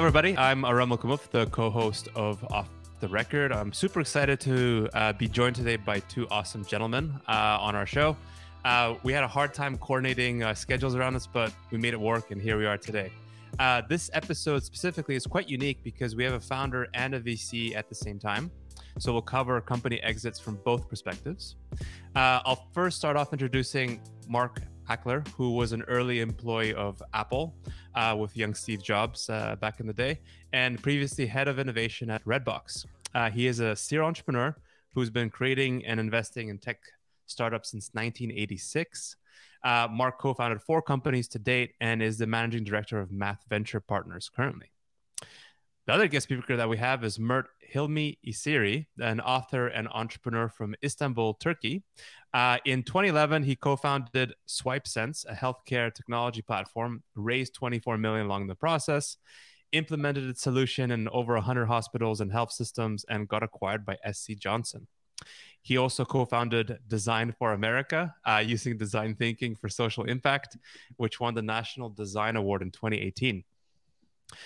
everybody. I'm Aram Malkamuf, the co-host of Off the Record. I'm super excited to uh, be joined today by two awesome gentlemen uh, on our show. Uh, we had a hard time coordinating uh, schedules around this, but we made it work, and here we are today. Uh, this episode specifically is quite unique because we have a founder and a VC at the same time. So we'll cover company exits from both perspectives. Uh, I'll first start off introducing Mark Achler, who was an early employee of Apple uh, with young Steve Jobs uh, back in the day, and previously head of innovation at Redbox. Uh, he is a serial entrepreneur who's been creating and investing in tech startups since 1986. Uh, Mark co founded four companies to date and is the managing director of Math Venture Partners currently. The other guest speaker that we have is Mert Hilmi Iseri, an author and entrepreneur from Istanbul, Turkey. Uh, in 2011, he co-founded SwipeSense, a healthcare technology platform, raised 24 million along the process, implemented its solution in over 100 hospitals and health systems, and got acquired by SC Johnson. He also co founded Design for America, uh, using design thinking for social impact, which won the National Design Award in 2018.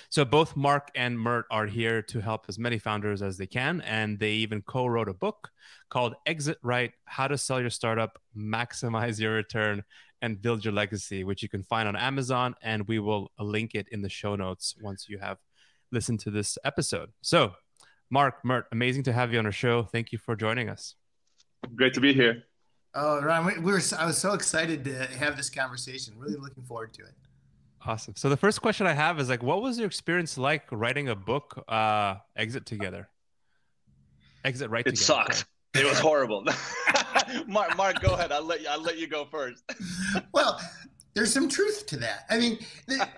So both Mark and Mert are here to help as many founders as they can, and they even co-wrote a book called "Exit Right: How to Sell Your Startup, Maximize Your Return, and Build Your Legacy," which you can find on Amazon, and we will link it in the show notes once you have listened to this episode. So, Mark, Mert, amazing to have you on our show. Thank you for joining us. Great to be here. Oh, Ron, we were. I was so excited to have this conversation. Really looking forward to it. Awesome. So the first question I have is like, what was your experience like writing a book, uh, Exit Together? Exit Right. Together. It together. sucked. It was horrible. Mark, Mark, go ahead. I'll let you. I'll let you go first. well, there's some truth to that. I mean, the,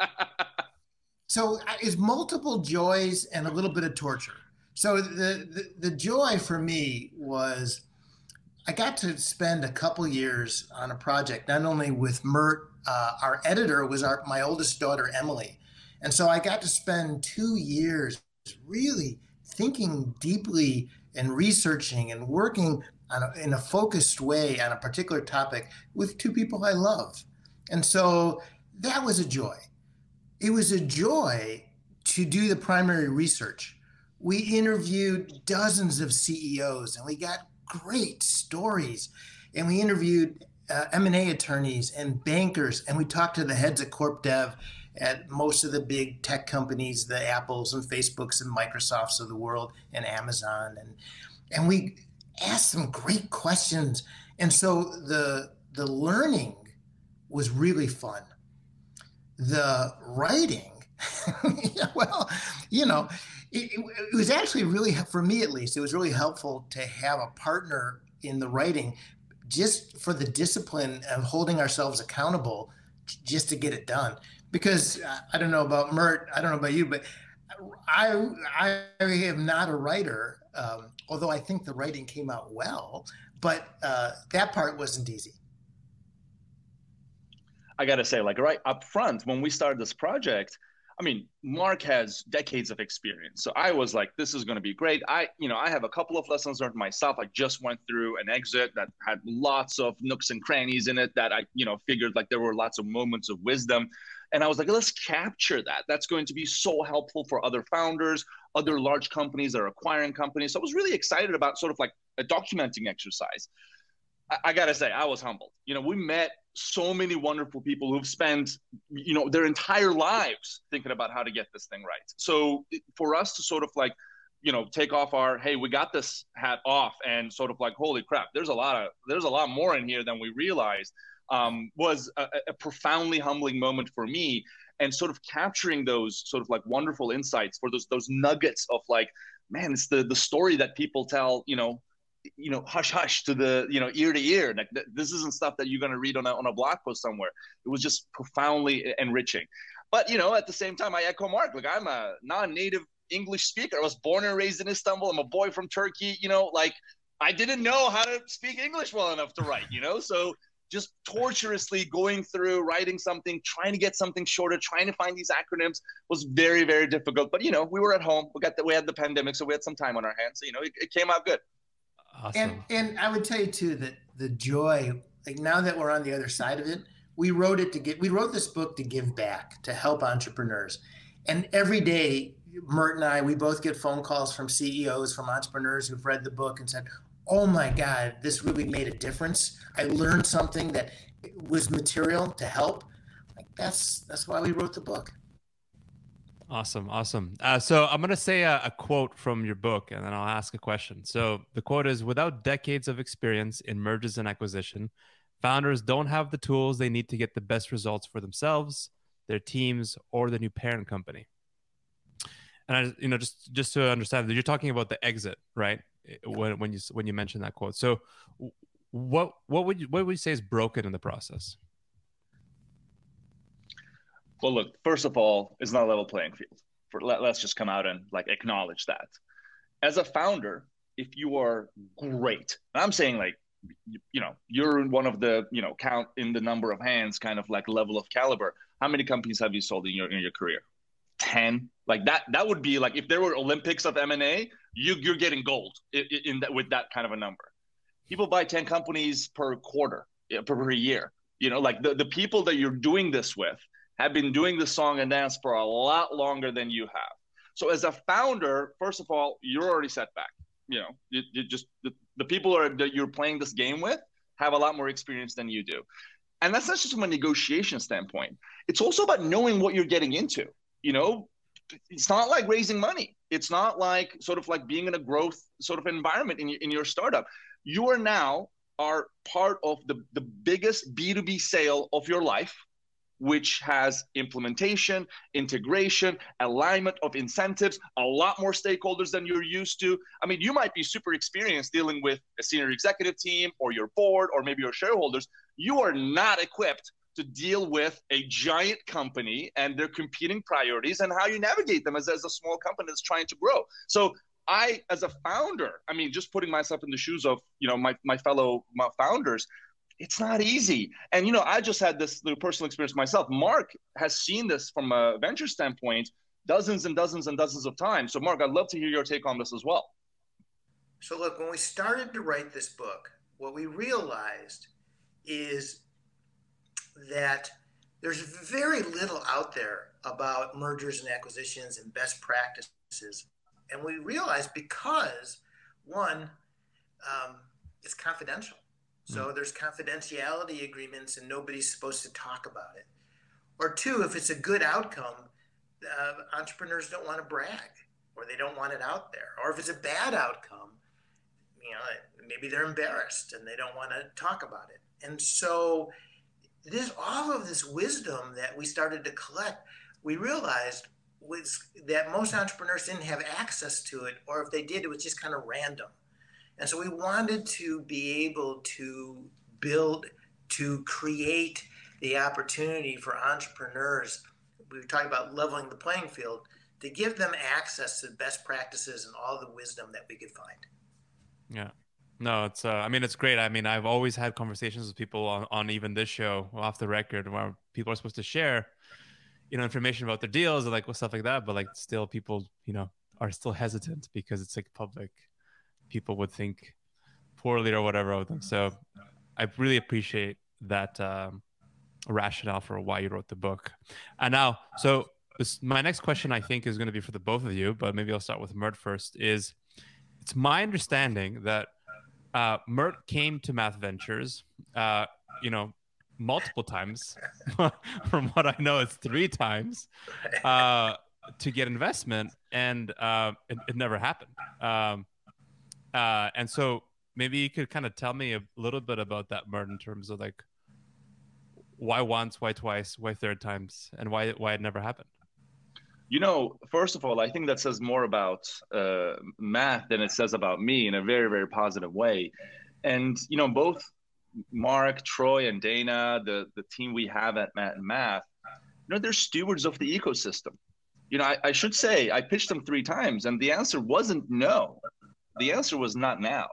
so uh, it's multiple joys and a little bit of torture. So the, the the joy for me was I got to spend a couple years on a project, not only with Mert uh, our editor was our my oldest daughter Emily, and so I got to spend two years really thinking deeply and researching and working a, in a focused way on a particular topic with two people I love, and so that was a joy. It was a joy to do the primary research. We interviewed dozens of CEOs and we got great stories. And we interviewed uh, M&A attorneys and bankers, and we talked to the heads of corp dev at most of the big tech companies, the Apples and Facebooks and Microsofts of the world, and Amazon, and and we asked some great questions. And so the the learning was really fun. The writing, well, you know, it, it was actually really for me at least. It was really helpful to have a partner in the writing just for the discipline of holding ourselves accountable just to get it done. Because uh, I don't know about Mert, I don't know about you, but I I am not a writer, um, although I think the writing came out well. But uh, that part wasn't easy. I gotta say, like right up front, when we started this project, I mean, Mark has decades of experience. So I was like, this is going to be great. I, you know, I have a couple of lessons learned myself. I just went through an exit that had lots of nooks and crannies in it that I, you know, figured like there were lots of moments of wisdom. And I was like, let's capture that. That's going to be so helpful for other founders, other large companies that are acquiring companies. So I was really excited about sort of like a documenting exercise. I, I got to say, I was humbled. You know, we met so many wonderful people who've spent, you know, their entire lives thinking about how to get this thing right. So for us to sort of like, you know, take off our, hey, we got this hat off and sort of like, holy crap, there's a lot of, there's a lot more in here than we realized um, was a, a profoundly humbling moment for me and sort of capturing those sort of like wonderful insights for those those nuggets of like man it's the the story that people tell you know you know hush hush to the you know ear to ear. Like th- this isn't stuff that you're going to read on a, on a blog post somewhere. It was just profoundly enriching. But you know at the same time i echo mark. Like i'm a non-native english speaker. I was born and raised in istanbul. I'm a boy from turkey you know like i didn't know how to speak english well enough to write you know? So just torturously going through writing something trying to get something shorter trying to find these acronyms was very very difficult. But you know we were at home. We got the, we had the pandemic so we had some time on our hands. So you know it, it came out good Awesome. And and I would tell you too that the joy, like now that we're on the other side of it, we wrote it to get we wrote this book to give back, to help entrepreneurs. And every day, Mert and I, we both get phone calls from CEOs, from entrepreneurs who've read the book and said, "Oh my God, this really made a difference. I learned something that was material to help." Like that's that's why we wrote the book. Awesome, awesome. Uh, so I'm gonna say a, a quote from your book, and then I'll ask a question. So the quote is: "Without decades of experience in mergers and acquisition, founders don't have the tools they need to get the best results for themselves, their teams, or the new parent company." And I, you know, just just to understand, that you're talking about the exit, right? When when you when you mention that quote. So, what what would you what would you say is broken in the process? Well, look, first of all, it's not a level playing field. For let, let's just come out and like acknowledge that. As a founder, if you are great, I'm saying like you, you know you're one of the you know count in the number of hands kind of like level of caliber. How many companies have you sold in your in your career? 10 like that that would be like if there were olympics of m&a you, you're getting gold in, in that with that kind of a number people buy 10 companies per quarter per, per year you know like the, the people that you're doing this with have been doing the song and dance for a lot longer than you have. So as a founder, first of all, you're already set back. You know, you, you just the, the people are, that you're playing this game with have a lot more experience than you do. And that's not just from a negotiation standpoint. It's also about knowing what you're getting into. You know, it's not like raising money. It's not like sort of like being in a growth sort of environment in, in your startup. You are now are part of the, the biggest B2B sale of your life which has implementation, integration, alignment of incentives, a lot more stakeholders than you're used to. I mean, you might be super experienced dealing with a senior executive team or your board or maybe your shareholders. You are not equipped to deal with a giant company and their competing priorities and how you navigate them as, as a small company that's trying to grow. So I, as a founder, I mean, just putting myself in the shoes of, you know, my, my fellow my founders, it's not easy. And you know, I just had this little personal experience myself. Mark has seen this from a venture standpoint dozens and dozens and dozens of times. So Mark, I'd love to hear your take on this as well. So look, when we started to write this book, what we realized is that there's very little out there about mergers and acquisitions and best practices. And we realized because one, um, it's confidential so mm. there's confidentiality agreements and nobody's supposed to talk about it. Or two, if it's a good outcome, uh, entrepreneurs don't want to brag or they don't want it out there. Or if it's a bad outcome, you know, maybe they're embarrassed and they don't want to talk about it. And so this all of this wisdom that we started to collect, we realized was that most entrepreneurs didn't have access to it, or if they did, it was just kind of random. And so we wanted to be able to build, to create the opportunity for entrepreneurs. We were talking about leveling the playing field to give them access to best practices and all the wisdom that we could find. Yeah. No, it's. Uh, I mean, it's great. I mean, I've always had conversations with people on, on even this show, off the record, where people are supposed to share, you know, information about their deals or like stuff like that. But like, still, people, you know, are still hesitant because it's like public people would think poorly or whatever of them. So I really appreciate that um, rationale for why you wrote the book. And now, so this, my next question I think is going to be for the both of you, but maybe I'll start with Mert first. Is it's my understanding that uh, Mert came to Math Ventures, uh, you know, multiple times. From what I know, it's three times uh, to get investment, and uh, it, it, never happened. Um, uh, and so maybe you could kind of tell me a little bit about that, Mert, in terms of like why once, why twice, why third times, and why why it never happened. You know, first of all, I think that says more about uh, math than it says about me in a very, very positive way. And you know, both Mark, Troy, and Dana, the the team we have at Math and Math, you know, they're stewards of the ecosystem. You know, I, I should say I pitched them three times, and the answer wasn't no the answer was not now.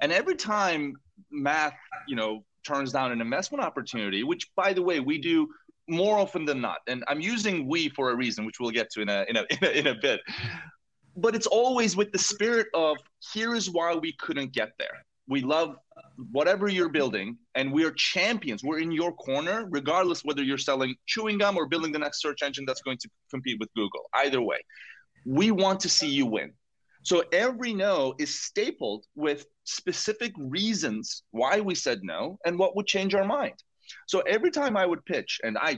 And every time math, you know, turns down an investment opportunity, which by the way, we do more often than not. And I'm using we for a reason, which we'll get to in a, in a, in a, in a bit. But it's always with the spirit of here is why we couldn't get there. We love whatever you're building, and we're champions. We're in your corner, regardless whether you're selling chewing gum or building the next search engine that's going to compete with Google. Either way, we want to see you win. So every no is stapled with specific reasons why we said no and what would change our mind. So every time I would pitch, and I,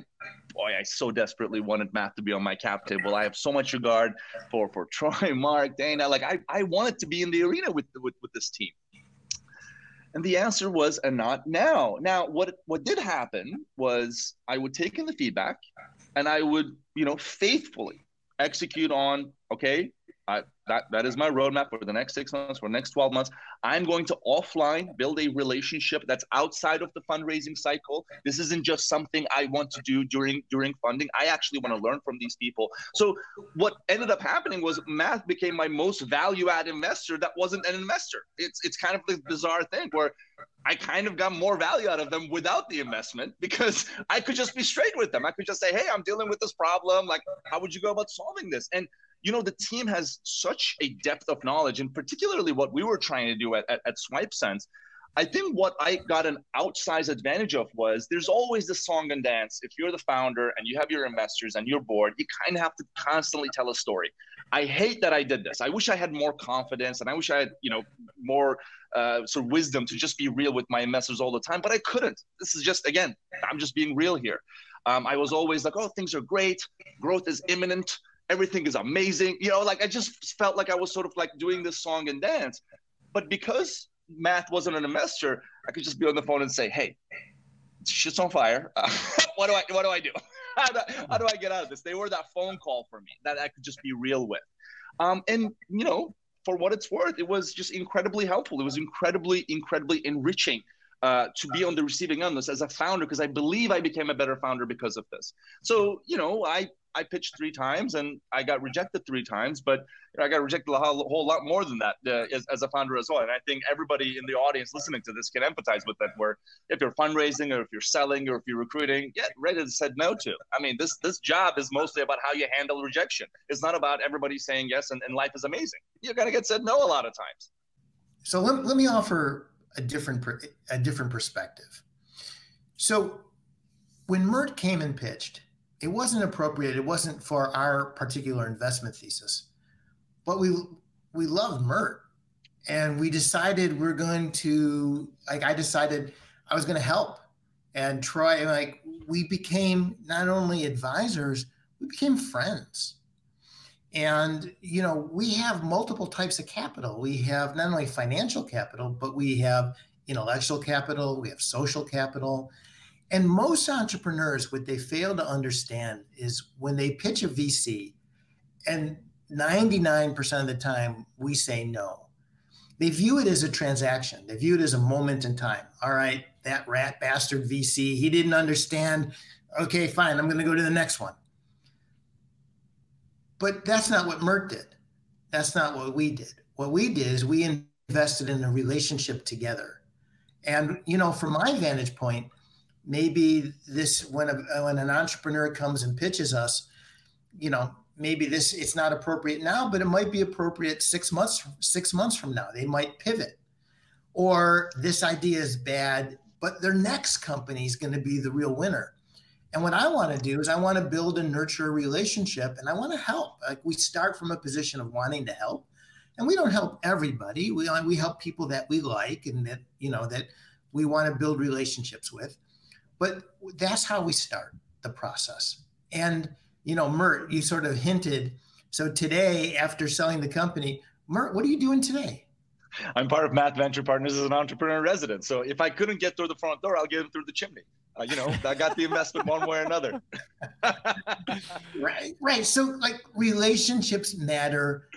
boy, I so desperately wanted Math to be on my cap table. I have so much regard for for Troy, Mark, Dana. Like I, I wanted to be in the arena with with, with this team. And the answer was, and not now. Now, what what did happen was I would take in the feedback, and I would, you know, faithfully execute on. Okay, I, that that is my roadmap for the next six months, for the next 12 months. I'm going to offline build a relationship that's outside of the fundraising cycle. This isn't just something I want to do during during funding. I actually want to learn from these people. So what ended up happening was math became my most value add investor that wasn't an investor. It's it's kind of this bizarre thing where I kind of got more value out of them without the investment because I could just be straight with them. I could just say, "Hey, I'm dealing with this problem. Like, how would you go about solving this?" And you know, the team has such a depth of knowledge, and particularly what we were trying to do at, at, at SwipeSense. I think what I got an outsized advantage of was there's always the song and dance. If you're the founder and you have your investors and your board, you kind of have to constantly tell a story. I hate that I did this. I wish I had more confidence and I wish I had, you know, more uh, sort of wisdom to just be real with my investors all the time, but I couldn't. This is just, again, I'm just being real here. Um, I was always like, oh, things are great, growth is imminent everything is amazing. You know, like I just felt like I was sort of like doing this song and dance. But because math wasn't an investor, I could just be on the phone and say, "Hey, shit's on fire. Uh, what do I what do I do? how, do, how do I get out of this?" They were that phone call for me that I could just be real with. Um, and you know, for what it's worth, it was just incredibly helpful. It was incredibly, incredibly enriching uh, to be on the receiving end of this as a founder because I believe I became a better founder because of this. So you know, I I pitched three times and I got rejected three times, but you know, I got rejected a whole, whole lot more than that uh, as, as, a founder as well. And I think everybody in the audience listening to this can empathize with that. Where if you're fundraising or if you're selling or if you're recruiting, yeah, Reddit said no to. I mean, this this job is mostly about how you handle rejection. It's not about everybody saying yes and, and life is amazing. You're gonna get said no a lot of times. So let, let me offer a different a different perspective. So when Mert came and pitched, it wasn't appropriate. It wasn't for our particular investment thesis. But we we loved Mert, and we decided we're going to like. I decided I was going to help, and Troy like we became not only advisors, we became friends. And you know we have multiple types of capital. We have not only financial capital, but we have intellectual capital. We have social capital and most entrepreneurs, what they fail to understand is when they pitch a VC, and 99% of the time we say no, they view it as a transaction. They view it as a moment in time. All right, that rat bastard VC, he didn't understand. Okay, fine, I'm going to go to the next one. But that's not what Mert did. That's not what we did. What we did is we invested in a relationship together. And, you know, from my vantage point, maybe this when a, when an entrepreneur comes and pitches us you know maybe this it's not appropriate now but it might be appropriate six months six months from now. They might pivot. Or this idea is bad but their next company is going to be the real winner. And what i want to do is i want to build and nurture a relationship and i want to help. Like we start from a position of wanting to help. And we don't help everybody. We, we help people that we like and that you know that we want to build relationships with but that's how we start the process. And, you know, Mert, you sort of hinted. So today, after selling the company, Mert, what are you doing today? I'm part of Math Venture Partners as an entrepreneur resident. So if I couldn't get through the front door, I'll get him through the chimney. Uh, you know, I got the investment one way or another. right, right. So like relationships matter,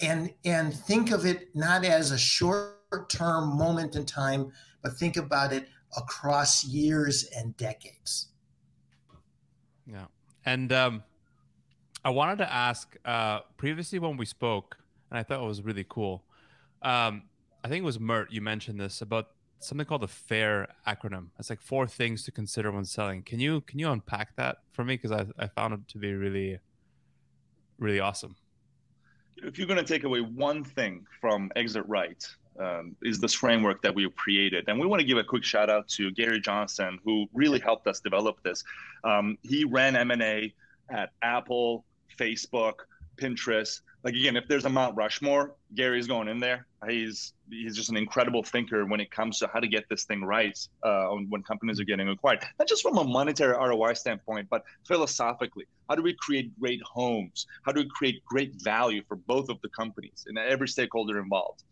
and and think of it not as a short term moment in time, but think about it across years and decades. Yeah. And um, I wanted to ask uh, previously when we spoke, and I thought it was really cool. Um, I think it was Mert, you mentioned this about something called the FAIR acronym. It's like four things to consider when selling. Can you can you unpack that for me? Because I, I found it to be really, really awesome. If you're going to take away one thing from Exit Right, um, is this framework that we've created. And we want to give a quick shout out to Gary Johnson, who really helped us develop this. Um, he ran M&A at Apple, Facebook, Pinterest. Like again, if there's a Mount Rushmore, Gary's going in there. He's he's just an incredible thinker when it comes to how to get this thing right uh, when companies are getting acquired. Not just from a monetary ROI standpoint, but philosophically. How do we create great homes? How do we create great value for both of the companies and every stakeholder involved?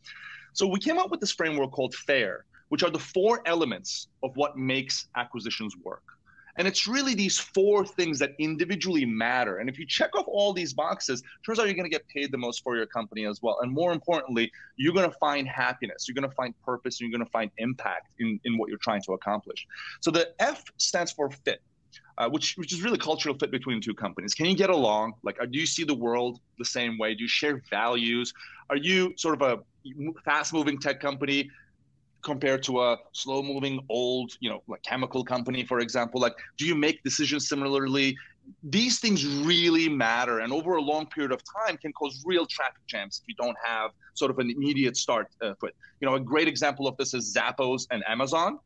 So we came up with this framework called FAIR, which are the four elements of what makes acquisitions work. And it's really these four things that individually matter. And if you check off all these boxes, turns out you're going to get paid the most for your company as well. And more importantly, you're going to find happiness, you're going to find purpose, and you're going to find impact in, in what you're trying to accomplish. So the F stands for fit. Uh, which which is really cultural fit between two companies. Can you get along? Like, do you see the world the same way? Do you share values? Are you sort of a fast moving tech company compared to a slow moving old you know like chemical company for example. Like do you make decisions similarly? These things really matter and over a long period of time can cause real traffic jams if you don't have sort of an immediate start uh, it you know a great example of this is zappos and amazon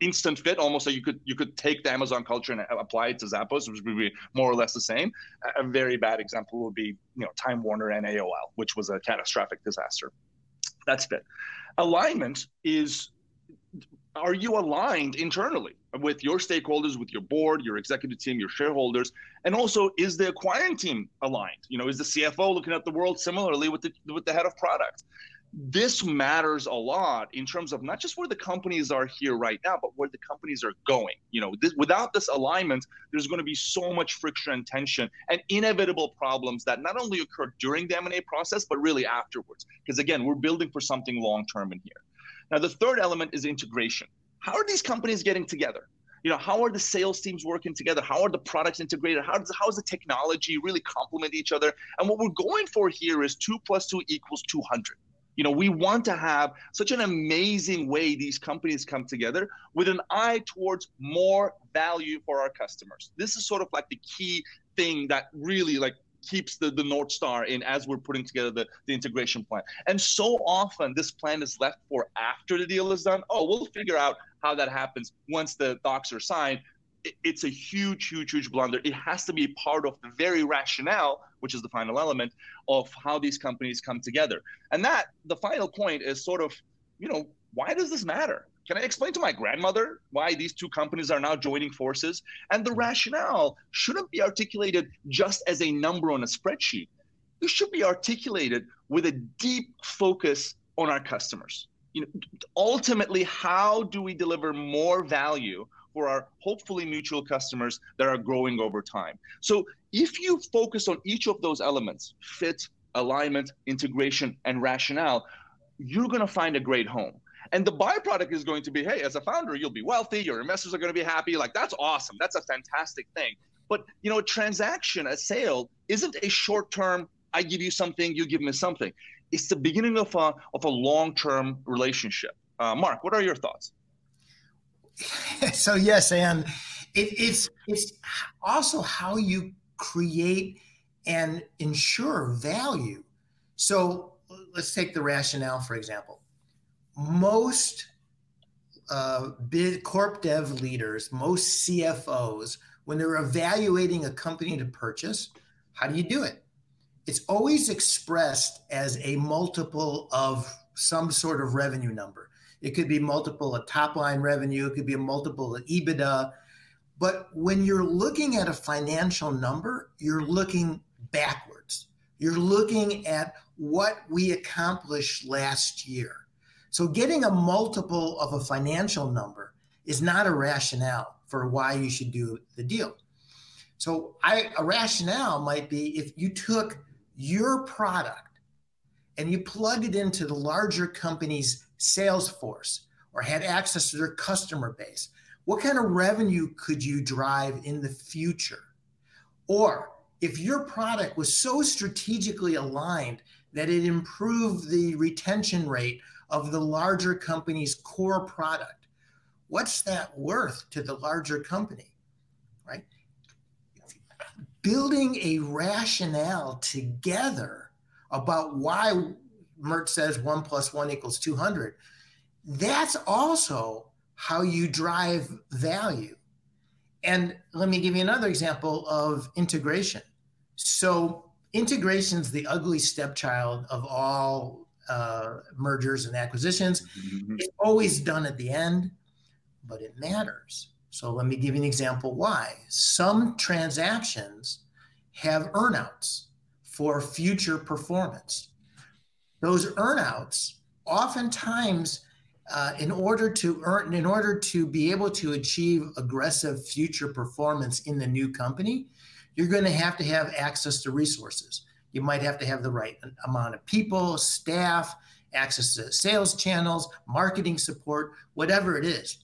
instant fit almost so you could you could take the amazon culture and apply it to zappos which would be more or less the same. A very bad example would be you know time warner and aol which was a catastrophic disaster. That's fit alignment is are you aligned internally with your stakeholders with your board your executive team your shareholders? And also is the acquiring team aligned? You know is the cfo looking at the world similarly with the with the head of product this matters a lot in terms of not just where the companies are here right now, but where the companies are going. You know, this, without this alignment, there's going to be so much friction and tension and inevitable problems that not only occur during the M&A process, but really afterwards. Because again, we're building for something long term in here. Now, the third element is integration. How are these companies getting together? you know how are the sales teams working together how are the products integrated how does how does the technology really complement each other and what we're going for here is 2 plus 2 equals 200 you know, we want to have such an amazing way these companies come together with an eye towards more value for our customers. This is sort of like the key thing that really like keeps the, the North Star in as we're putting together the, the integration plan. And so often this plan is left for after the deal is done. Oh, we'll figure out how that happens once the docs are signed it's a huge, huge, huge blunder. It has to be part of the very rationale, which is the final element of how these companies come together. And that, the final point is sort of, you know, why does this matter? Can I explain to my grandmother why these two companies are now joining forces? And the rationale shouldn't be articulated just as a number on a spreadsheet. It should be articulated with a deep focus on our customers. You know, ultimately, how do we deliver more value for our hopefully mutual customers that are growing over time. So if you focus on each of those elements fit, alignment, integration, and rationale you're going to find a great home. And the byproduct is going to be hey, as a founder, you'll be wealthy, your investors are going to be happy. Like, that's awesome. That's a fantastic thing. But, you know, a transaction, a sale isn't a short term, I give you something, you give me something. It's the beginning of a, of a long term relationship. Uh, Mark, what are your thoughts? so yes, and it, it's it's also how you create and ensure value. So let's take the rationale for example. Most uh, bid corp dev leaders, most CFOs, when they're evaluating a company to purchase, how do you do it? It's always expressed as a multiple of some sort of revenue number. It could be multiple of top line revenue. It could be a multiple of EBITDA. But when you're looking at a financial number, you're looking backwards. You're looking at what we accomplished last year. So getting a multiple of a financial number is not a rationale for why you should do the deal. So I, a rationale might be if you took your product and you plugged it into the larger company's Salesforce or had access to their customer base, what kind of revenue could you drive in the future? Or if your product was so strategically aligned that it improved the retention rate of the larger company's core product, what's that worth to the larger company? Right? Building a rationale together about why Mert says one plus one equals 200. That's also how you drive value. And let me give you another example of integration. So, integration is the ugly stepchild of all uh, mergers and acquisitions. Mm-hmm. It's always done at the end, but it matters. So, let me give you an example why. Some transactions have earnouts for future performance. Those earnouts oftentimes uh, in order to earn, in order to be able to achieve aggressive future performance in the new company, you're going to have to have access to resources. You might have to have the right amount of people, staff, access to sales channels, marketing support, whatever it is.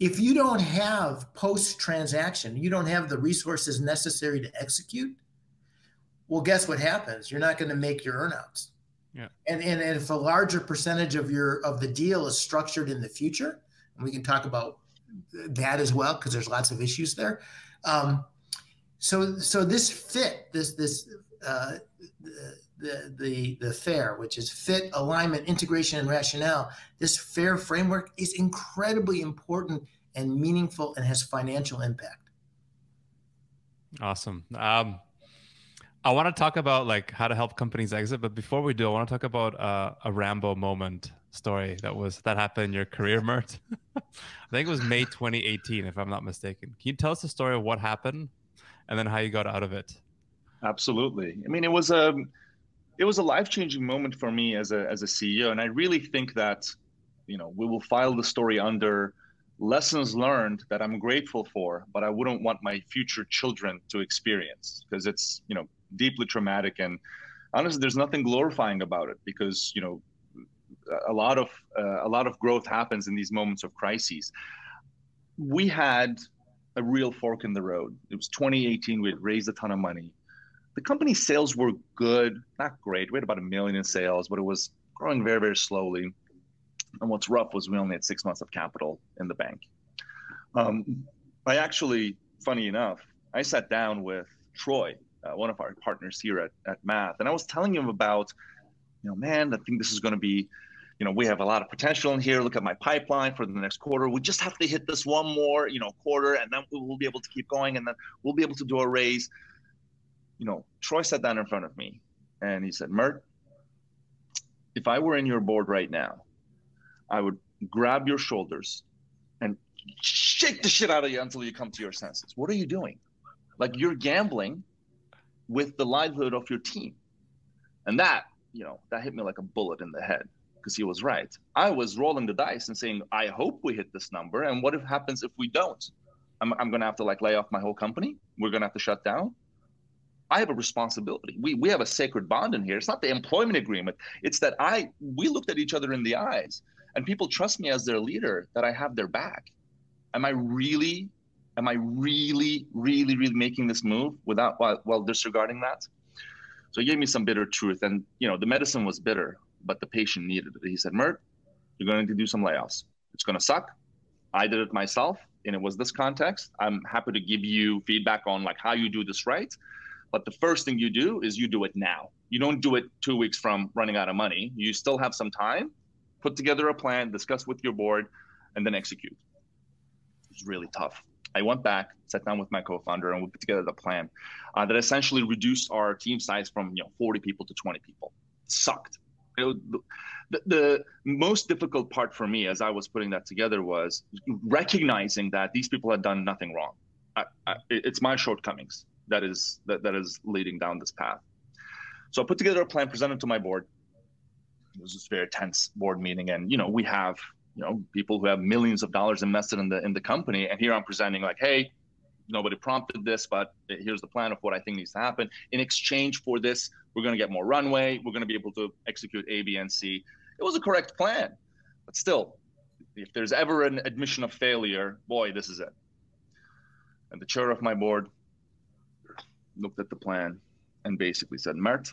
If you don't have post transaction, you don't have the resources necessary to execute, well, guess what happens? You're not going to make your earnouts. Yeah. And, and and if a larger percentage of your of the deal is structured in the future, and we can talk about that as well because there's lots of issues there. Um, so so this fit this this uh, the, the the fair which is fit alignment integration and rationale this fair framework is incredibly important and meaningful and has financial impact awesome um, I want to talk about like how to help companies exit, but before we do, I want to talk about uh, a Rambo moment story that was that happened in your career, Mert. I think it was May 2018, if I'm not mistaken. Can you tell us the story of what happened, and then how you got out of it? Absolutely. I mean, it was a it was a life changing moment for me as a as a CEO, and I really think that you know we will file the story under lessons learned that I'm grateful for, but I wouldn't want my future children to experience because it's you know deeply traumatic and honestly there's nothing glorifying about it because you know a lot of uh, a lot of growth happens in these moments of crises. We had a real fork in the road. It was 2018 we had raised a ton of money. The company's sales were good not great. We had about a million in sales but it was growing very very slowly. And what's rough was we only had six months of capital in the bank. Um, i actually funny enough i sat down with troy uh, one of our partners here at, at Math, and I was telling him about, you know, man, I think this is going to be, you know, we have a lot of potential in here. Look at my pipeline for the next quarter. We just have to hit this one more, you know, quarter, and then we'll be able to keep going, and then we'll be able to do a raise. You know, Troy sat down in front of me, and he said, Mert, if I were in your board right now, I would grab your shoulders and shake the shit out of you until you come to your senses. What are you doing? Like you're gambling with the livelihood of your team. And that, you know, that hit me like a bullet in the head because he was right. I was rolling the dice and saying, I hope we hit this number. And what if happens if we don't? I'm, I'm going to have to like lay off my whole company. We're going to have to shut down. I have a responsibility. We, we have a sacred bond in here. It's not the employment agreement. It's that I, we looked at each other in the eyes and people trust me as their leader that I have their back. Am I really am I really, really, really making this move without while, while disregarding that? So he gave me some bitter truth, and you know the medicine was bitter, but the patient needed it. He said, "Mert, you're going to do some layoffs. It's going to suck. I did it myself, and it was this context. I'm happy to give you feedback on like how you do this right." But the first thing you do is you do it now. You don't do it two weeks from running out of money. You still have some time. Put together a plan, discuss with your board, and then execute. It's really tough. I went back, sat down with my co-founder, and we put together the plan uh, that essentially reduced our team size from you know 40 people to 20 people. Sucked. It, the, the most difficult part for me as I was putting that together was recognizing that these people had done nothing wrong. I, I, it's my shortcomings that is that, that is leading down this path. So I put together a plan, presented to my board. It was this very tense board meeting, and you know we have you know people who have millions of dollars invested in the in the company. And here i'm presenting like hey nobody prompted this but here's the plan of what i think needs to happen. In exchange for this we're going to get more runway. We're going to be able to execute a b and c. It was a correct plan but still if there's ever an admission of failure boy this is it. And the chair of my board looked at the plan and basically said mert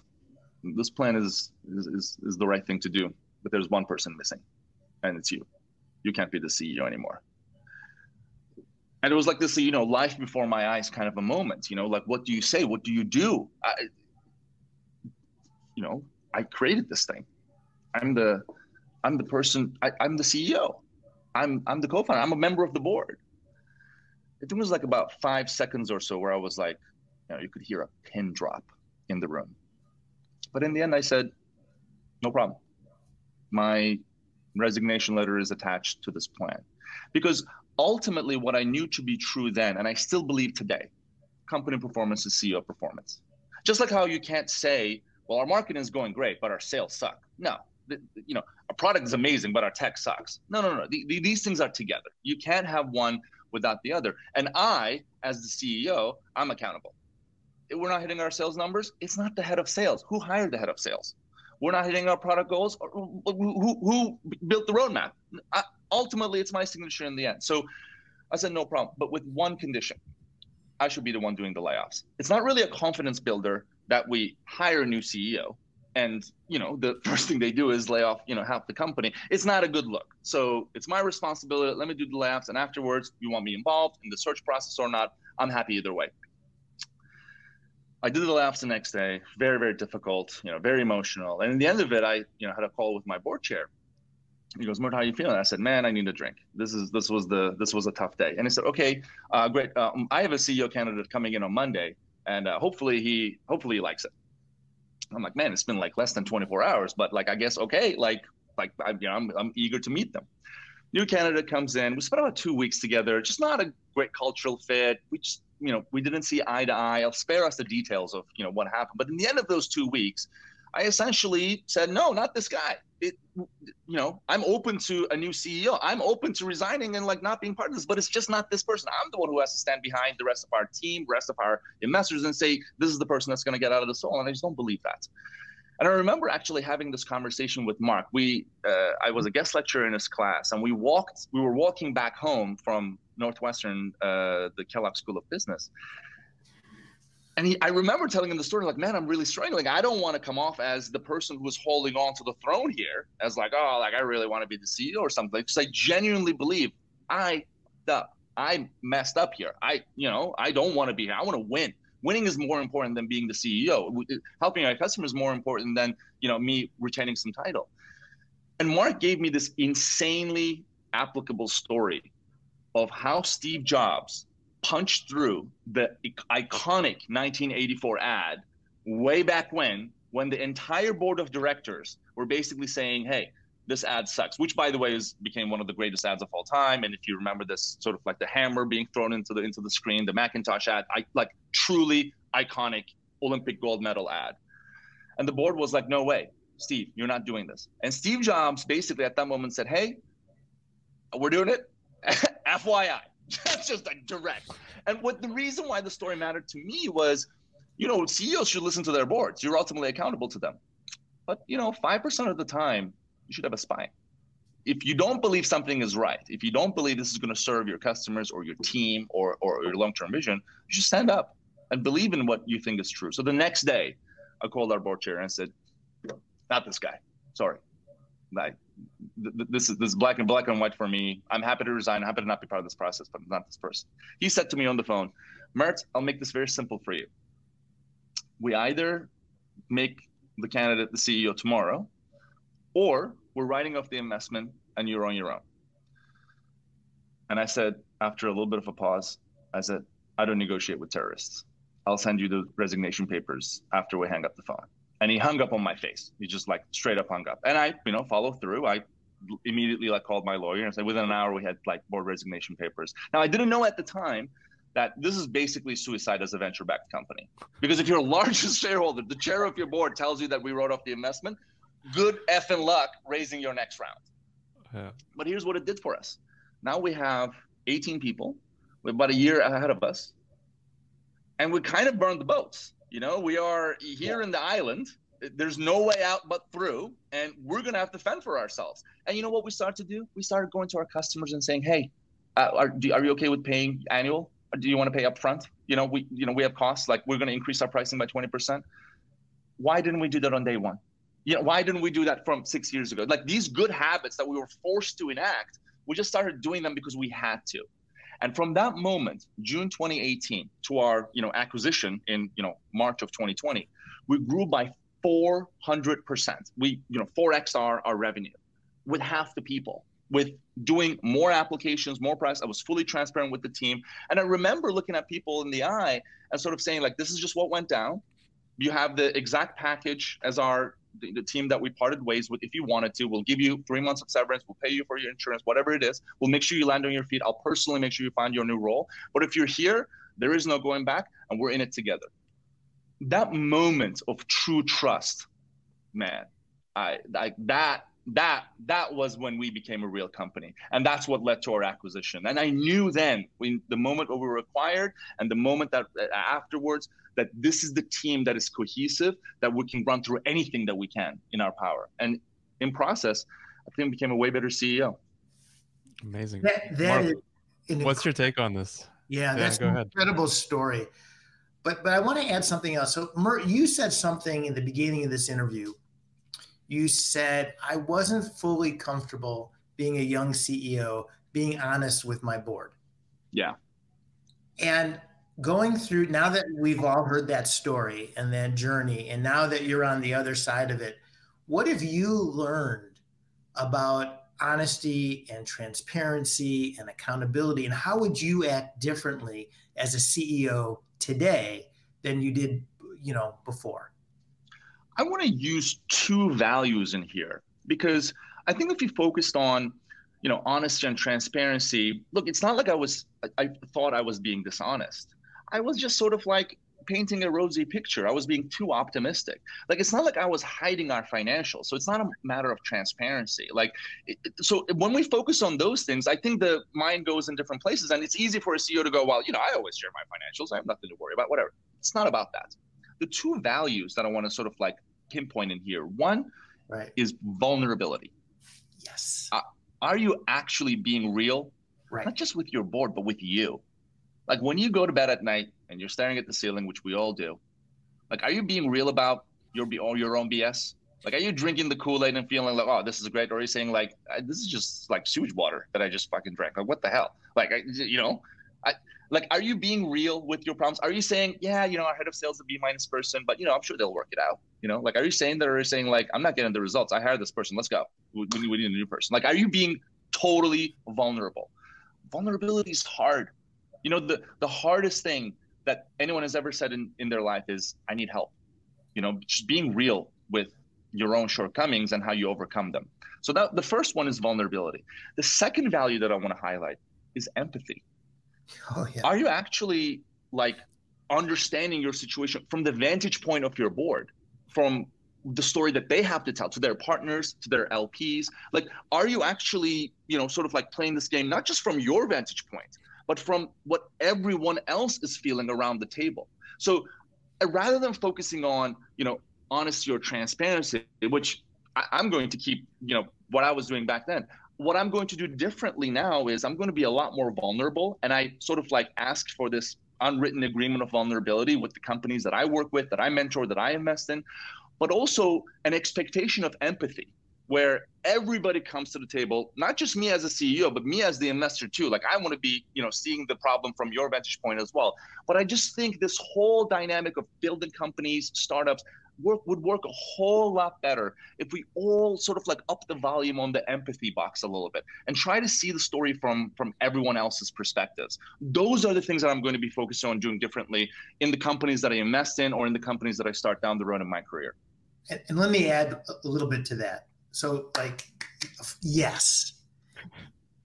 this plan is is, is, is the right thing to do but there's one person missing and it's you. You can't be the CEO anymore. And it was like this, you know, life before my eyes kind of a moment, you know, like, what do you say? What do you do? I, you know, I created this thing. I'm the I'm the person. I, I'm the CEO. I'm I'm the co-founder. I'm a member of the board. It was like about five seconds or so where I was like, you know, you could hear a pin drop in the room. But in the end, I said, no problem. My resignation letter is attached to this plan. Because ultimately, what I knew to be true then, and I still believe today, company performance is CEO performance. Just like how you can't say, well, our marketing is going great, but our sales suck. No, you know, our product is amazing, but our tech sucks. No, no, no. The, the, these things are together. You can't have one without the other. And I, as the CEO, I'm accountable. If we're not hitting our sales numbers, it's not the head of sales. Who hired the head of sales? We're not hitting our product goals. Who, who, built the roadmap? I, ultimately, it's my signature in the end. So I said, no problem, but with one condition. I should be the one doing the layoffs. It's not really a confidence builder that we hire a new CEO and you know the first thing they do is lay off you know half the company it's not a good look so it's my responsibility let me do the layoffs and afterwards you want me involved in the search process or not i'm happy either way i did the layoffs the next day very very difficult you know very emotional and in the end of it i you know had a call with my board chair he goes, Mert, how are you feeling? I said, man, I need a drink. This is this was the this was a tough day. And he said, okay, uh, great. Um, I have a CEO candidate coming in on Monday, and uh, hopefully he hopefully he likes it. I'm like, man, it's been like less than 24 hours, but like, I guess, okay, like, like, I, you know, I'm, I'm eager to meet them. New candidate comes in. We spent about two weeks together. Just not a great cultural fit. We just, you know, we didn't see eye to eye. I'll spare us the details of, you know, what happened. But in the end of those two weeks, I essentially said, no, not this guy. It, you know, I'm open to a new CEO. I'm open to resigning and like not being part of this, but it's just not this person. I'm the one who has to stand behind the rest of our team, rest of our investors, and say this is the person that's going to get out of the soul. And I just don't believe that. And I remember actually having this conversation with Mark. We, uh, I was a guest lecturer in his class, and we walked. We were walking back home from Northwestern, uh, the Kellogg School of Business, and he, I remember telling him the story, like, man, I'm really struggling. I don't want to come off as the person who's holding on to the throne here, as like, oh, like I really want to be the CEO or something. Because I genuinely believe I, the, I messed up here. I, you know, I don't want to be here. I want to win. Winning is more important than being the CEO. Helping our customers is more important than you know me retaining some title. And Mark gave me this insanely applicable story of how Steve Jobs punched through the iconic 1984 ad way back when, when the entire board of directors were basically saying, hey, this ad sucks, which by the way is became one of the greatest ads of all time. And if you remember this sort of like the hammer being thrown into the into the screen, the Macintosh ad, I like truly iconic Olympic gold medal ad. And the board was like, no way, Steve, you're not doing this. And Steve Jobs basically at that moment said, hey, we're doing it. FYI. That's just like direct. And what the reason why the story mattered to me was, you know, CEOs should listen to their boards. You're ultimately accountable to them. But you know, five percent of the time, you should have a spine. If you don't believe something is right, if you don't believe this is going to serve your customers or your team or, or your long-term vision, you should stand up and believe in what you think is true. So the next day, I called our board chair and said, "Not this guy. Sorry, I, this is this is black and black and white for me. I'm happy to resign. I'm happy to not be part of this process, but not this person. He said to me on the phone, Mert, I'll make this very simple for you. We either make the candidate the CEO tomorrow, or we're writing off the investment and you're on your own. And I said, after a little bit of a pause, I said, I don't negotiate with terrorists. I'll send you the resignation papers after we hang up the phone and he hung up on my face. He just like straight up hung up. And I, you know, follow through. I immediately like called my lawyer and said within an hour we had like board resignation papers. Now I didn't know at the time that this is basically suicide as a venture-backed company. Because if your largest shareholder, the chair of your board tells you that we wrote off the investment, good effing luck raising your next round. Yeah. But here's what it did for us. Now we have 18 people, we're about a year ahead of us, and we kind of burned the boats. You know, we are here in the island. There's no way out but through, and we're gonna have to fend for ourselves. And you know what we started to do? We started going to our customers and saying, "Hey, uh, are, do, are you okay with paying annual? Or do you want to pay upfront? You know, we you know we have costs like we're gonna increase our pricing by 20%. Why didn't we do that on day one? You know, why didn't we do that from six years ago? Like these good habits that we were forced to enact, we just started doing them because we had to. And from that moment, June 2018 to our, you know, acquisition in, you know, March of 2020, we grew by 400%. We, you know, 4x our, our revenue with half the people, with doing more applications, more price. I was fully transparent with the team. And I remember looking at people in the eye and sort of saying, like, this is just what went down. You have the exact package as our the, the, team that we parted ways with if you wanted to. We'll give you three months of severance. We'll pay you for your insurance, whatever it is. We'll make sure you land on your feet. I'll personally make sure you find your new role. But if you're here, there is no going back, and we're in it together. That moment of true trust, man, I, like that that that was when we became a real company. And that's what led to our acquisition. And i knew then when the moment we were acquired and the moment that uh, afterwards that this is the team that is cohesive that we can run through anything that we can in our power. And in process i think became a way better ceo amazing. That, that Mark, what's your take on this? Yeah, that's an ahead. incredible story. But but i want to add something else. So Mert, you said something in the beginning of this interview you said I wasn't fully comfortable being a young CEO, being honest with my board. Yeah. And going through now that we've all heard that story and that journey, and now that you're on the other side of it, what have you learned about honesty and transparency and accountability? And how would you act differently as a CEO today than you did, you know, before? I want to use two values in here because I think if you focused on, you know, honesty and transparency, look, it's not like I was, I, I thought I was being dishonest. I was just sort of like painting a rosy picture. I was being too optimistic. Like it's not like I was hiding our financials. So it's not a matter of transparency. Like it, so when we focus on those things, I think the mind goes in different places and it's easy for a CEO to go, well, you know, I always share my financials. I have nothing to worry about, whatever. It's not about that the two values that I want to sort of like pinpoint in here. One right. is vulnerability. Yes. Uh, are you actually being real? Right. Not just with your board, but with you. Like when you go to bed at night and you're staring at the ceiling, which we all do. Like, are you being real about your all your own BS? Like, are you drinking the Kool Aid and feeling like, oh, this is great, or are you saying like, this is just like sewage water that I just fucking drank? Like, what the hell? Like, I, you know, I like, are you being real with your problems? Are you saying, yeah, you know, our head of sales is a B minus person, but you know, I'm sure they'll work it out. You know, like, are you saying that, or are you saying like, I'm not getting the results? I hired this person. Let's go. We, we, need a new person. Like, are you being totally vulnerable? Vulnerability is hard. You know, the the hardest thing that anyone has ever said in in their life is, I need help. You know, just being real with your own shortcomings and how you overcome them. So that the first one is vulnerability. The second value that I want to highlight is empathy Oh, yeah. Are you actually like understanding your situation from the vantage point of your board, from the story that they have to tell to their partners, to their LPs? Like, are you actually, you know, sort of like playing this game not just from your vantage point, but from what everyone else is feeling around the table? So, uh, rather than focusing on, you know, honesty or transparency, which I, I'm going to keep, you know, what I was doing back then what I'm going to do differently now is I'm going to be a lot more vulnerable. And I sort of like ask for this unwritten agreement of vulnerability with the companies that I work with, that I mentor, that I invest in, but also an expectation of empathy where everybody comes to the table, not just me as a CEO, but me as the investor too. Like I want to be, you know, seeing the problem from your vantage point as well. But I just think this whole dynamic of building companies, startups, work would work a whole lot better if we all sort of like up the volume on the empathy box a little bit and try to see the story from from everyone else's perspectives. Those are the things that i'm going to be focused on doing differently in the companies that i invest in or in the companies that i start down the road in my career. And, and let me add a little bit to that. So like yes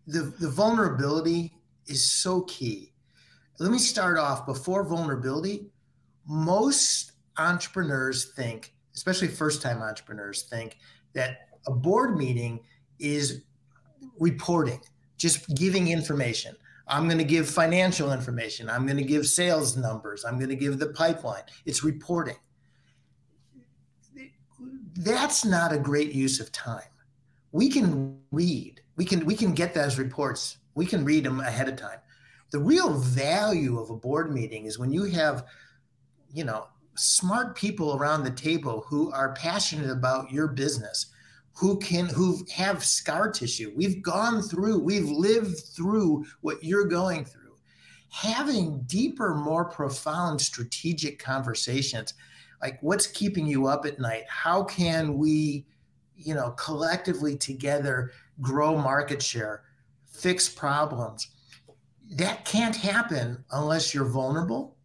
the the vulnerability is so key. Let me start off. Before vulnerability most entrepreneurs think, especially first time entrepreneurs think, that a board meeting is reporting, just giving information. I'm going to give financial information. I'm going to give sales numbers. I'm going to give the pipeline. It's reporting. That's not a great use of time. We can read. We can we can get those reports. We can read them ahead of time. The real value of a board meeting is when you have, you know, smart people around the table who are passionate about your business who can who have scar tissue. We've gone through we've lived through what you're going through. Having deeper more profound strategic conversations like what's keeping you up at night? How can we you know collectively together grow market share fix problems? That can't happen unless you're vulnerable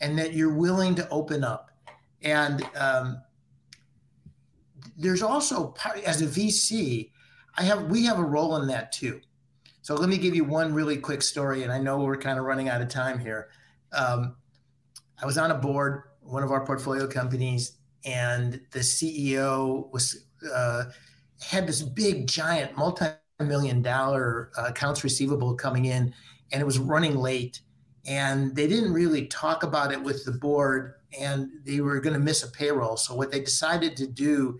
and that you're willing to open up. And um, there's also as a vc i have we have a role in that too. So let me give you one really quick story and i know we're kind of running out of time here. Um, i was on a board one of our portfolio companies, and the CEO was uh, had this big, giant, multi-million dollar uh, accounts receivable coming in, and it was running late. And they didn't really talk about it with the board, and they were going to miss a payroll. So what they decided to do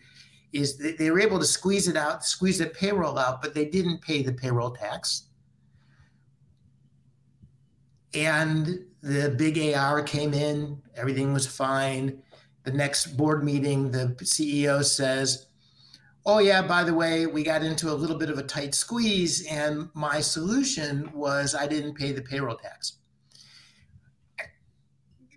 is they, they were able to squeeze it out, squeeze the payroll out, but they didn't pay the payroll tax. And the big AR came in, everything was fine. The next board meeting, the CEO says, Oh, yeah, by the way, we got into a little bit of a tight squeeze, and my solution was I didn't pay the payroll tax.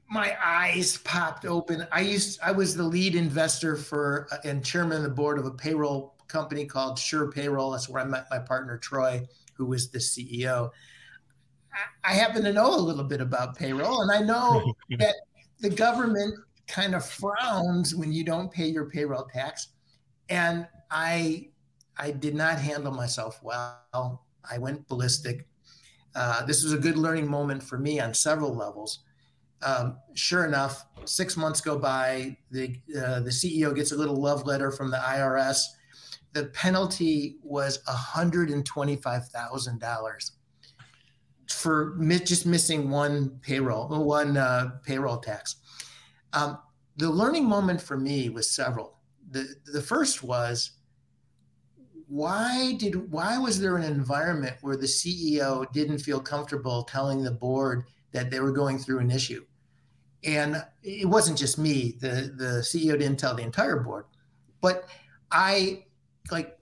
My eyes popped open. I used I was the lead investor for and chairman of the board of a payroll company called SurePayroll. That's where I met my partner Troy, who was the CEO. I happen to know a little bit about payroll, and I know that the government kind of frowns when you don't pay your payroll tax. And I, I did not handle myself well. I went ballistic. Uh, this was a good learning moment for me on several levels. Um, sure enough, six months go by. The uh, the CEO gets a little love letter from the IRS. The penalty was hundred and twenty five thousand dollars for just missing one payroll, one uh, payroll tax. Um, the learning moment for me was several. The the first was why did why was there an environment where the CEO didn't feel comfortable telling the board that they were going through an issue? And it wasn't just me. The the CEO didn't tell the entire board, but I like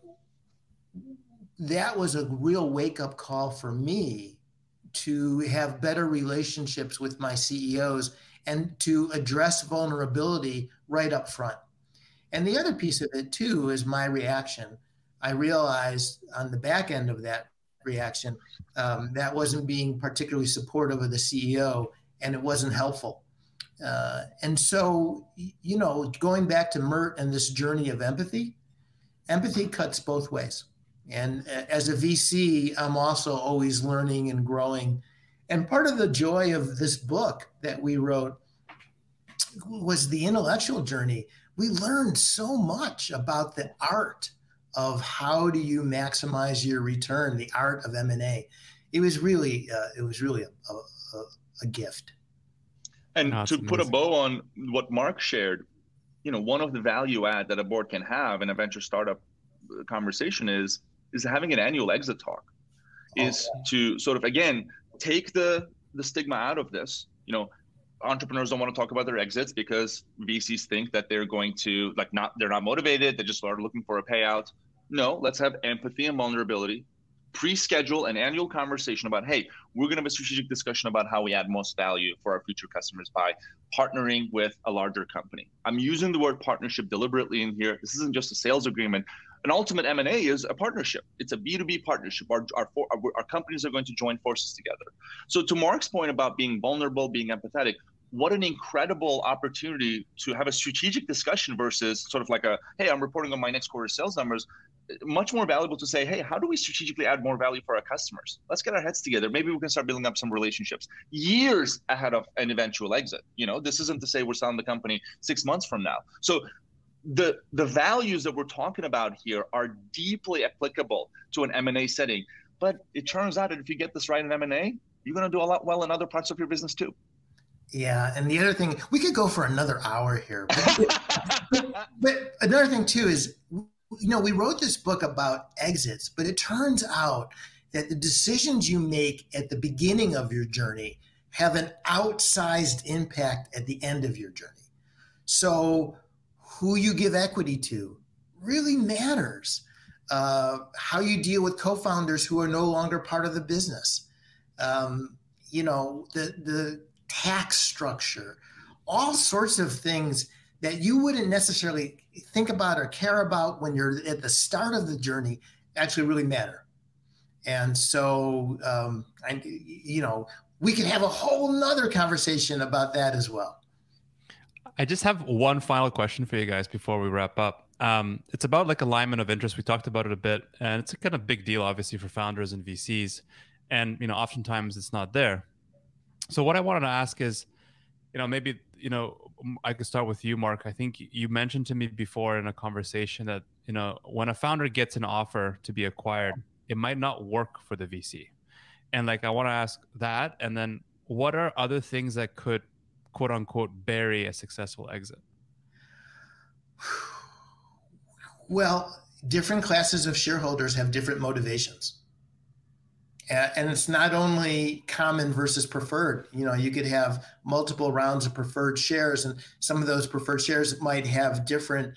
that was a real wake up call for me to have better relationships with my CEOs and to address vulnerability right up front. And the other piece of it too is my reaction. I realized on the back end of that reaction um, that wasn't being particularly supportive of the CEO and it wasn't helpful. Uh, and so, you know, going back to Mert and this journey of empathy, empathy cuts both ways. And as a VC, I'm also always learning and growing. And part of the joy of this book that we wrote was the intellectual journey. We learned so much about the art of how do you maximize your return, the art of M&A. It was really, uh, it was really a, a, a gift. And oh, to amazing. put a bow on what Mark shared, you know, one of the value add that a board can have in a venture startup conversation is is having an annual exit talk oh, is oh, yeah. to sort of again take the the stigma out of this you know entrepreneurs don't want to talk about their exits because vcs think that they're going to like not they're not motivated they just are looking for a payout no let's have empathy and vulnerability pre-schedule an annual conversation about hey we're going to have a strategic discussion about how we add most value for our future customers by partnering with a larger company i'm using the word partnership deliberately in here this isn't just a sales agreement an ultimate M&A is a partnership. It's a B2B partnership. Our, our, our, companies are going to join forces together. So to Mark's point about being vulnerable, being empathetic, what an incredible opportunity to have a strategic discussion versus sort of like a, hey, I'm reporting on my next quarter sales numbers. Much more valuable to say, hey, how do we strategically add more value for our customers? Let's get our heads together. Maybe we can start building up some relationships years ahead of an eventual exit. You know, this isn't to say we're selling the company six months from now. So the the values that we're talking about here are deeply applicable to an M&A setting. But it turns out that if you get this right in M&A, you're going to do a lot well in other parts of your business too. Yeah, and the other thing we could go for another hour here, but, but, but another thing too is you know we wrote this book about exits, but it turns out that the decisions you make at the beginning of your journey have an outsized impact at the end of your journey. So who you give equity to really matters. Uh, how you deal with co-founders who are no longer part of the business. Um, you know, the the tax structure, all sorts of things that you wouldn't necessarily think about or care about when you're at the start of the journey actually really matter. And so, um, I, you know, we could have a whole nother conversation about that as well. I just have one final question for you guys before we wrap up. Um, it's about like alignment of interest. We talked about it a bit, and it's a kind of big deal, obviously, for founders and VCs. And you know, oftentimes it's not there. So what I wanted to ask is, you know, maybe you know, I could start with you, Mark. I think you mentioned to me before in a conversation that you know, when a founder gets an offer to be acquired, it might not work for the VC. And like, I want to ask that, and then what are other things that could quote unquote bury a successful exit? Well, different classes of shareholders have different motivations. And it's not only common versus preferred. You know, you could have multiple rounds of preferred shares, and some of those preferred shares might have different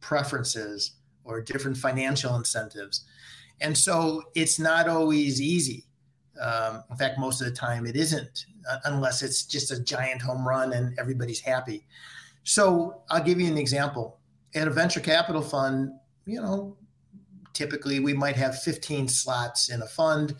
preferences or different financial incentives. And so it's not always easy. Um, in fact, most of the time it isn't, uh, unless it's just a giant home run and everybody's happy. So I'll give you an example at a venture capital fund, you know, typically we might have 15 slots in a fund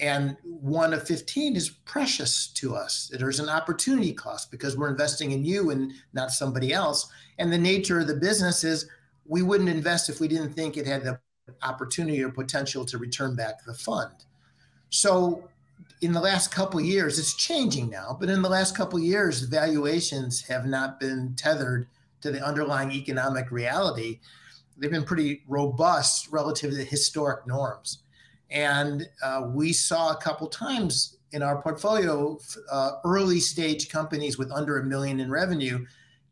and one of 15 is precious to us. There's an opportunity cost because we're investing in you and not somebody else. And the nature of the business is we wouldn't invest if we didn't think it had the opportunity or potential to return back the fund. So in the last couple years it's changing now but in the last couple years valuations have not been tethered to the underlying economic reality, they've been pretty robust relative to historic norms. And uh, we saw a couple times in our portfolio uh, early stage companies with under a million in revenue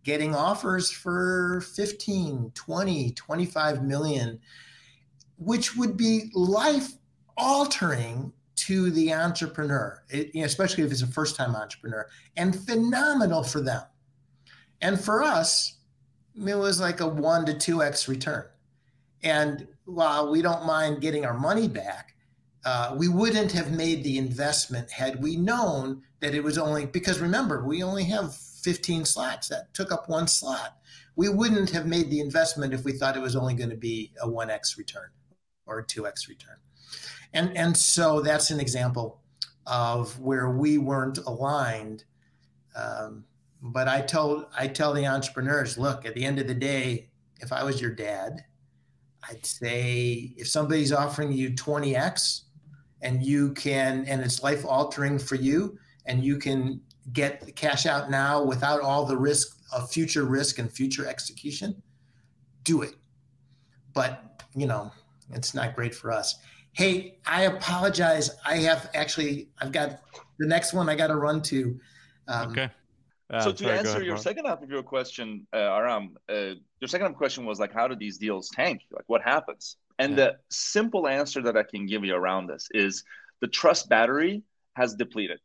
getting offers for 15, 20, 25 million, which would be life altering to the entrepreneur, it, you know, especially if it's a first time entrepreneur, and phenomenal for them. And for us, it was like a one to two X return. And while we don't mind getting our money back, uh, we wouldn't have made the investment had we known that it was only because remember, we only have 15 slots that took up one slot. We wouldn't have made the investment if we thought it was only going to be a 1x return or a 2x return. And, and so that's an example of where we weren't aligned um, but I told I tell the entrepreneurs, look, at the end of the day, if I was your dad, I'd say if somebody's offering you 20x and you can and it's life altering for you and you can get the cash out now without all the risk of future risk and future execution, do it. But, you know, it's not great for us. Hey, I apologize. I have actually I've got the next one I got to run to. Um, okay so to sorry, answer ahead, your Mark. second half of your question, uh, Aram, uh, your second half question was like, how do these deals tank? Like, what happens? And yeah. the simple answer that I can give you around this is the trust battery has depleted.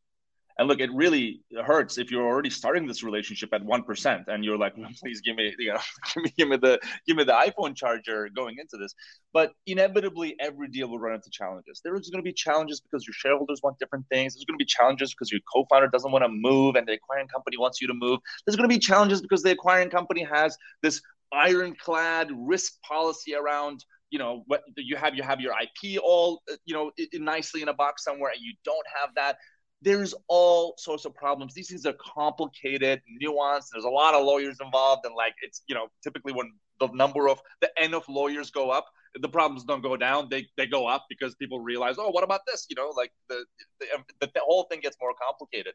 And look, it really hurts if you're already starting this relationship at one percent, and you're like, "Please give me, you know, give me, give me the, give me the iPhone charger going into this." But inevitably, every deal will run into challenges. There is going to be challenges because your shareholders want different things. There's going to be challenges because your co-founder doesn't want to move, and the acquiring company wants you to move. There's going to be challenges because the acquiring company has this ironclad risk policy around you know what you have you have your ip all uh, you know nicely in a box somewhere and you don't have that there's all sorts of problems. These things are complicated, nuanced. There's a lot of lawyers involved, and like it's you know typically when the number of the n of lawyers go up, the problems don't go down. They they go up because people realize, oh, what about this? You know, like the the, um, the, the whole thing gets more complicated.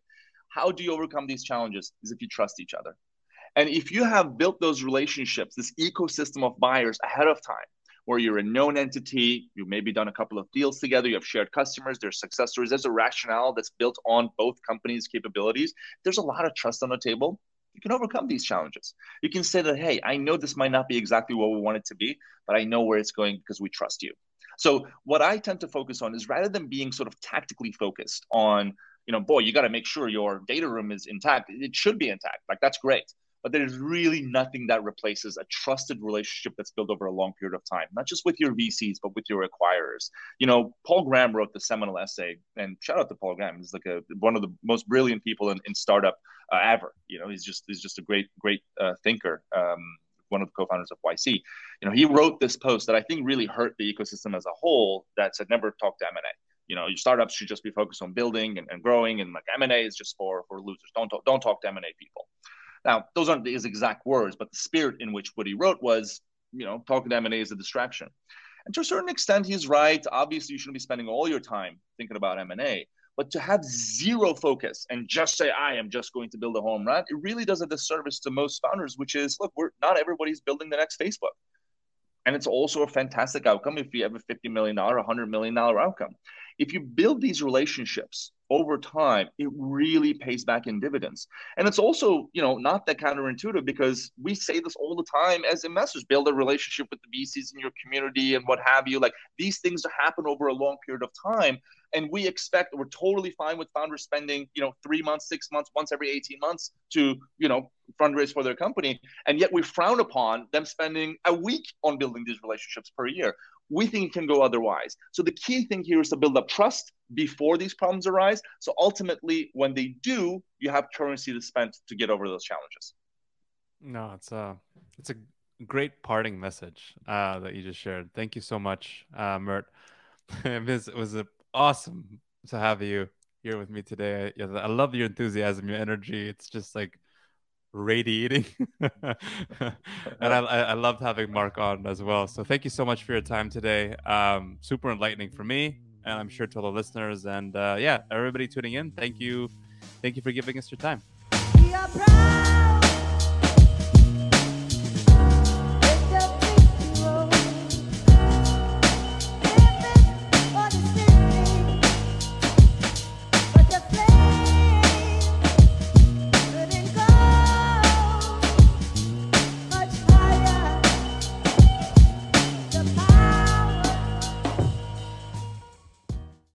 How do you overcome these challenges? Is if you trust each other, and if you have built those relationships, this ecosystem of buyers ahead of time where you're a known entity, you've maybe done a couple of deals together, you have shared customers, there's success stories, there's a rationale that's built on both companies' capabilities. There's a lot of trust on the table. You can overcome these challenges. You can say that, hey, I know this might not be exactly what we want it to be, but I know where it's going because we trust you. So what I tend to focus on is rather than being sort of tactically focused on, you know, boy, you got to make sure your data room is intact. It should be intact. Like that's great. But there's really nothing that replaces a trusted relationship that's built over a long period of time, not just with your VCs, but with your acquirers. You know, Paul Graham wrote the seminal essay, and shout out to Paul Graham. He's like a, one of the most brilliant people in, in startup uh, ever. You know, he's just he's just a great great uh, thinker. Um, one of the co-founders of YC. You know, he wrote this post that I think really hurt the ecosystem as a whole. That said, never talk to M&A you know, your startups should just be focused on building and, and growing, and like M and A is just for for losers. Don't talk, don't talk to M and A people. Now, those aren't his exact words, but the spirit in which what he wrote was, you know, talking to M&A is a distraction. And to a certain extent, he's right. Obviously, you shouldn't be spending all your time thinking about M&A. But to have zero focus and just say, I am just going to build a home run, it really does a disservice to most founders, which is, look, we're not everybody's building the next Facebook. And it's also a fantastic outcome if you have a $50 million, $100 million outcome. If you build these relationships over time, it really pays back in dividends. And it's also, you know, not that counterintuitive because we say this all the time as investors build a relationship with the VCs in your community and what have you. Like these things happen over a long period of time. And we expect we're totally fine with founders spending, you know, three months, six months, once every 18 months to, you know, fundraise for their company. And yet we frown upon them spending a week on building these relationships per year we think it can go otherwise. So the key thing here is to build up trust before these problems arise. So ultimately, when they do, you have currency to spend to get over those challenges. No, it's a it's a great parting message uh, that you just shared. Thank you so much, uh, Mert. it was awesome to have you here with me today. I love your enthusiasm, your energy. It's just like radiating. and I, I loved having Mark on as well. So thank you so much for your time today. Um, super enlightening for me, and I'm sure to all the listeners. And uh, yeah, everybody tuning in, thank you, thank you for giving us your time.